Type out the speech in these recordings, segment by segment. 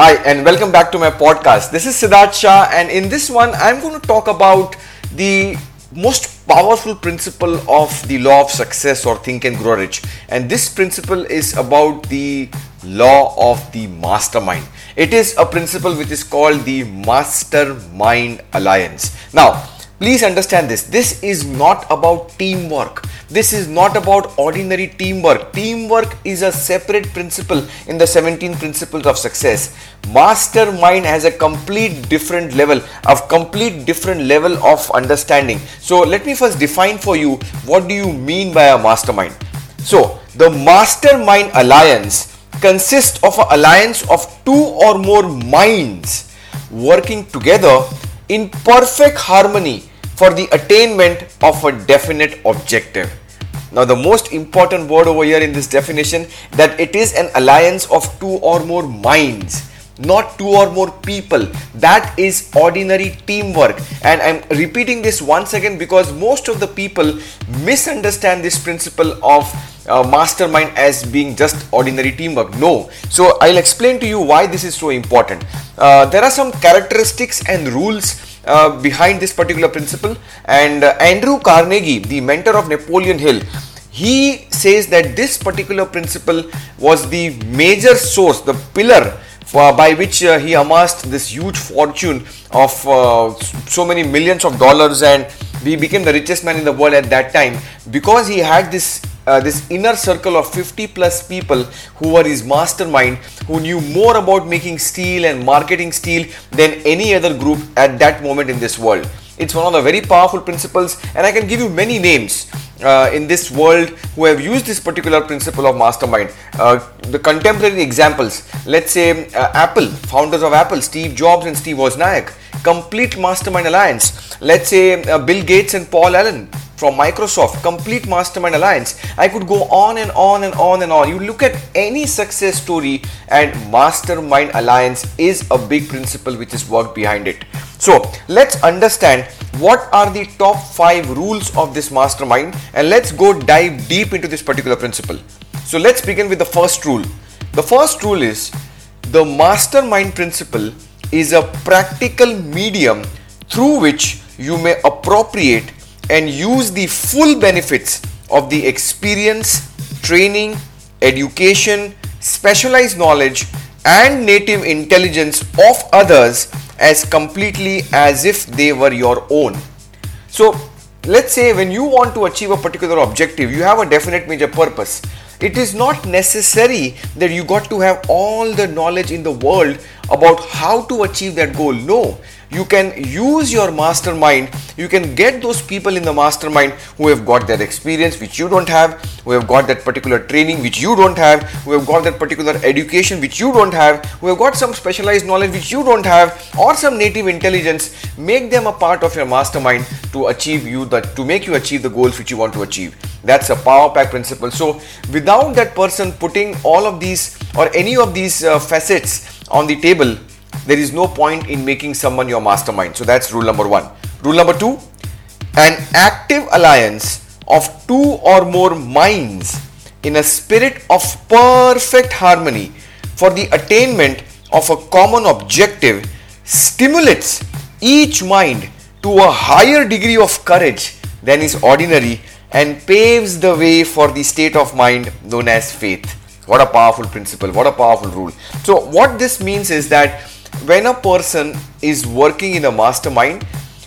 Hi, and welcome back to my podcast. This is Siddharth Shah, and in this one, I'm going to talk about the most powerful principle of the law of success or think and grow rich. And this principle is about the law of the mastermind. It is a principle which is called the mastermind alliance. Now, please understand this. This is not about teamwork. This is not about ordinary teamwork. Teamwork is a separate principle in the 17 principles of success. Mastermind has a complete different level of complete different level of understanding. So let me first define for you what do you mean by a mastermind. So the mastermind alliance consists of an alliance of two or more minds working together in perfect harmony for the attainment of a definite objective. Now the most important word over here in this definition that it is an alliance of two or more minds not two or more people. That is ordinary teamwork. And i'm repeating this once again because most of the people misunderstand this principle of uh, mastermind as being just ordinary teamwork. No. So i'll explain to you why this is so important. Uh, there are some characteristics and rules uh, behind this particular principle. And uh, Andrew Carnegie, the mentor of Napoleon Hill, he says that this particular principle was the major source, the pillar for, by which uh, he amassed this huge fortune of uh, so many millions of dollars and he became the richest man in the world at that time because he had this uh, this inner circle of 50 plus people who were his mastermind who knew more about making steel and marketing steel than any other group at that moment in this world it's one of the very powerful principles and i can give you many names uh, in this world who have used this particular principle of mastermind. Uh, the contemporary examples, let's say uh, Apple, founders of Apple, Steve Jobs and Steve Wozniak, complete mastermind alliance. Let's say uh, Bill Gates and Paul Allen, from Microsoft, complete mastermind alliance. I could go on and on and on and on. You look at any success story, and mastermind alliance is a big principle which is worked behind it. So let's understand what are the top five rules of this mastermind and let's go dive deep into this particular principle. So let's begin with the first rule. The first rule is the mastermind principle is a practical medium through which you may appropriate and use the full benefits of the experience, training, education, specialized knowledge, and native intelligence of others as completely as if they were your own. So, let's say when you want to achieve a particular objective, you have a definite major purpose. It is not necessary that you got to have all the knowledge in the world about how to achieve that goal. No, you can use your mastermind. You can get those people in the mastermind who have got that experience which you don't have who have got that particular training which you don't have who have got that particular education which you don't have who have got some specialized knowledge which you don't have or some native intelligence. Make them a part of your mastermind to achieve you that to make you achieve the goals which you want to achieve. That's a power pack principle. So without that person putting all of these or any of these uh, facets on the table there is no point in making someone your mastermind. So that's rule number one. Rule number two an active alliance of two or more minds in a spirit of perfect harmony for the attainment of a common objective stimulates each mind to a higher degree of courage than is ordinary and paves the way for the state of mind known as faith. What a powerful principle, what a powerful rule. So, what this means is that when a person is working in a mastermind,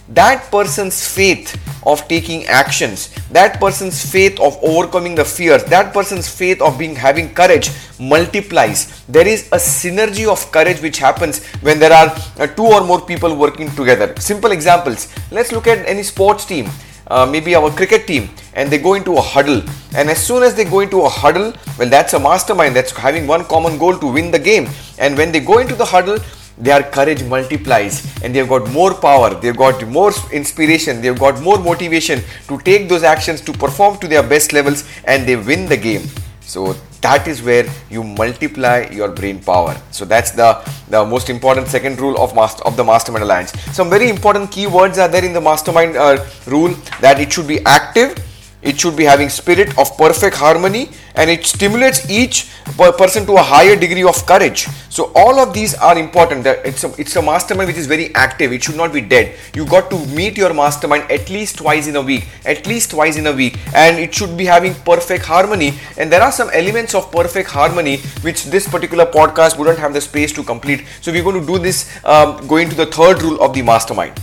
that person's faith of taking actions, that person's faith of overcoming the fears, that person's faith of being having courage multiplies. There is a synergy of courage which happens when there are uh, two or more people working together. Simple examples. Let's look at any sports team. Uh, maybe our cricket team and they go into a huddle and as soon as they go into a huddle well that's a mastermind that's having one common goal to win the game and when they go into the huddle their courage multiplies and they've got more power, they've got more inspiration, they've got more motivation to take those actions to perform to their best levels and they win the game. So that is where you multiply your brain power. So that's the, the most important second rule of master of the mastermind alliance. Some very important keywords are there in the mastermind uh, rule that it should be active, it should be having spirit of perfect harmony and it stimulates each person to a higher degree of courage. So all of these are important. It's a, it's a mastermind which is very active. It should not be dead. You got to meet your mastermind at least twice in a week at least twice in a week and it should be having perfect harmony. And there are some elements of perfect harmony which this particular podcast wouldn't have the space to complete. So we're going to do this um, going to the third rule of the mastermind.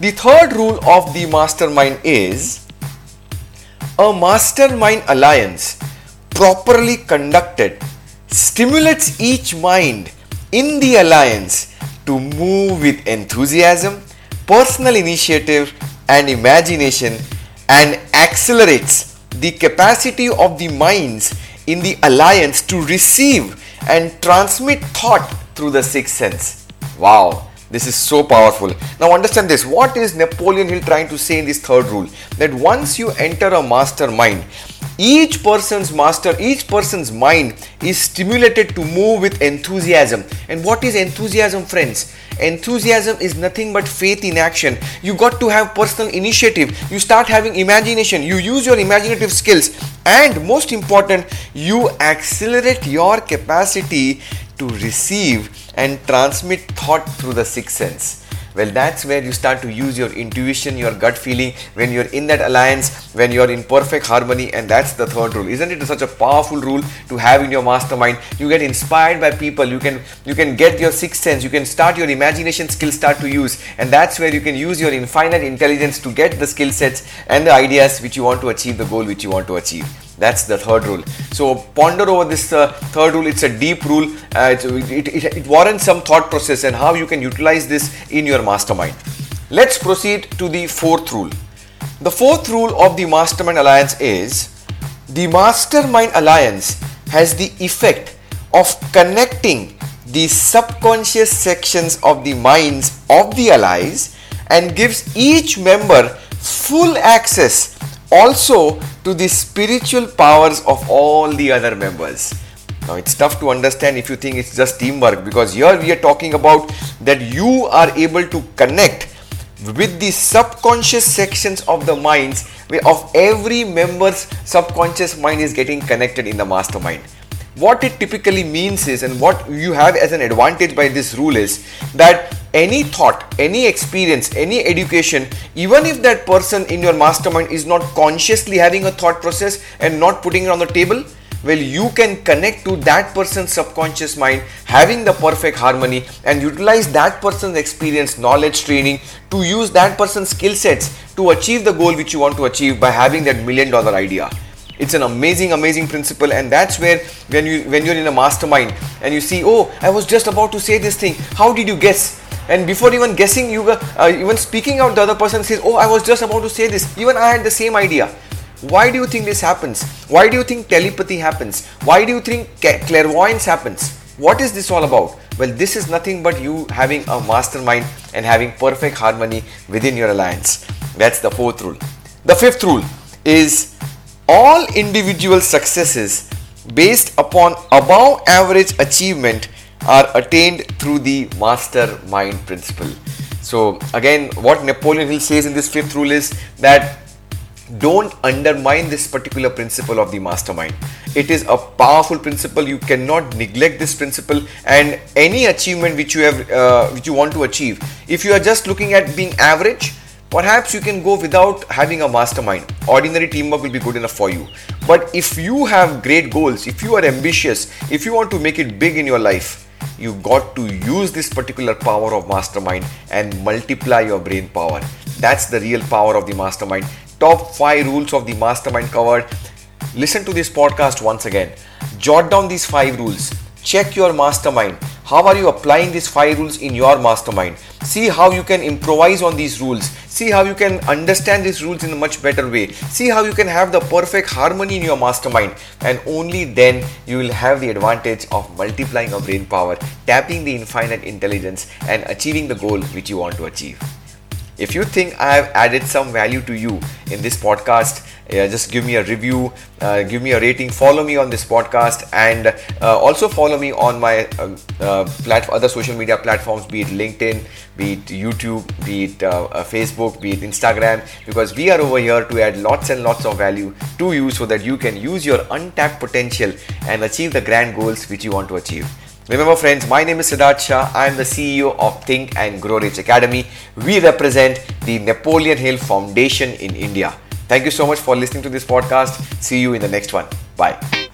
The third rule of the mastermind is a mastermind alliance properly conducted stimulates each mind in the alliance to move with enthusiasm, personal initiative, and imagination and accelerates the capacity of the minds in the alliance to receive and transmit thought through the sixth sense. Wow, this is so powerful. Now understand this. What is Napoleon Hill trying to say in this third rule? That once you enter a mastermind, each person's master, each person's mind is stimulated to move with enthusiasm. And what is enthusiasm, friends? Enthusiasm is nothing but faith in action. You got to have personal initiative. You start having imagination. You use your imaginative skills. And most important, you accelerate your capacity to receive and transmit thought through the sixth sense well that's where you start to use your intuition your gut feeling when you're in that alliance when you're in perfect harmony and that's the third rule isn't it such a powerful rule to have in your mastermind you get inspired by people you can you can get your sixth sense you can start your imagination skills start to use and that's where you can use your infinite intelligence to get the skill sets and the ideas which you want to achieve the goal which you want to achieve that's the third rule. So ponder over this uh, third rule. It's a deep rule. Uh, it, it, it warrants some thought process and how you can utilize this in your mastermind. Let's proceed to the fourth rule. The fourth rule of the mastermind alliance is the mastermind alliance has the effect of connecting the subconscious sections of the minds of the allies and gives each member full access also to the spiritual powers of all the other members. Now it's tough to understand if you think it's just teamwork because here we are talking about that you are able to connect with the subconscious sections of the minds of every member's subconscious mind is getting connected in the mastermind. What it typically means is and what you have as an advantage by this rule is that any thought any experience any education even if that person in your mastermind is not consciously having a thought process and not putting it on the table well you can connect to that person's subconscious mind having the perfect harmony and utilize that person's experience knowledge training to use that person's skill sets to achieve the goal which you want to achieve by having that million dollar idea. It's an amazing amazing principle and that's where when you when you're in a mastermind and you see oh i was just about to say this thing. How did you guess? And before even guessing you uh, even speaking out the other person says oh i was just about to say this. Even i had the same idea why do you think this happens? Why do you think telepathy happens? Why do you think clairvoyance happens? What is this all about? Well this is nothing but you having a mastermind and having perfect harmony within your alliance. That's the fourth rule. The fifth rule is all individual successes based upon above average achievement are attained through the mastermind principle. So, again, what Napoleon Hill says in this fifth rule is that don't undermine this particular principle of the mastermind. It is a powerful principle. You cannot neglect this principle, and any achievement which you have, uh, which you want to achieve, if you are just looking at being average, Perhaps you can go without having a mastermind. Ordinary teamwork will be good enough for you. But if you have great goals, if you are ambitious, if you want to make it big in your life, you got to use this particular power of mastermind and multiply your brain power. That's the real power of the mastermind. Top 5 rules of the mastermind covered. Listen to this podcast once again. Jot down these 5 rules. Check your mastermind how are you applying these five rules in your mastermind? See how you can improvise on these rules. See how you can understand these rules in a much better way. See how you can have the perfect harmony in your mastermind. And only then you will have the advantage of multiplying your brain power, tapping the infinite intelligence, and achieving the goal which you want to achieve. If you think I have added some value to you in this podcast, uh, just give me a review, uh, give me a rating, follow me on this podcast, and uh, also follow me on my uh, uh, plat- other social media platforms, be it LinkedIn, be it YouTube, be it uh, uh, Facebook, be it Instagram, because we are over here to add lots and lots of value to you so that you can use your untapped potential and achieve the grand goals which you want to achieve. Remember, friends, my name is Siddharth Shah. I am the CEO of Think and Grow Rich Academy. We represent the Napoleon Hill Foundation in India. Thank you so much for listening to this podcast. See you in the next one. Bye.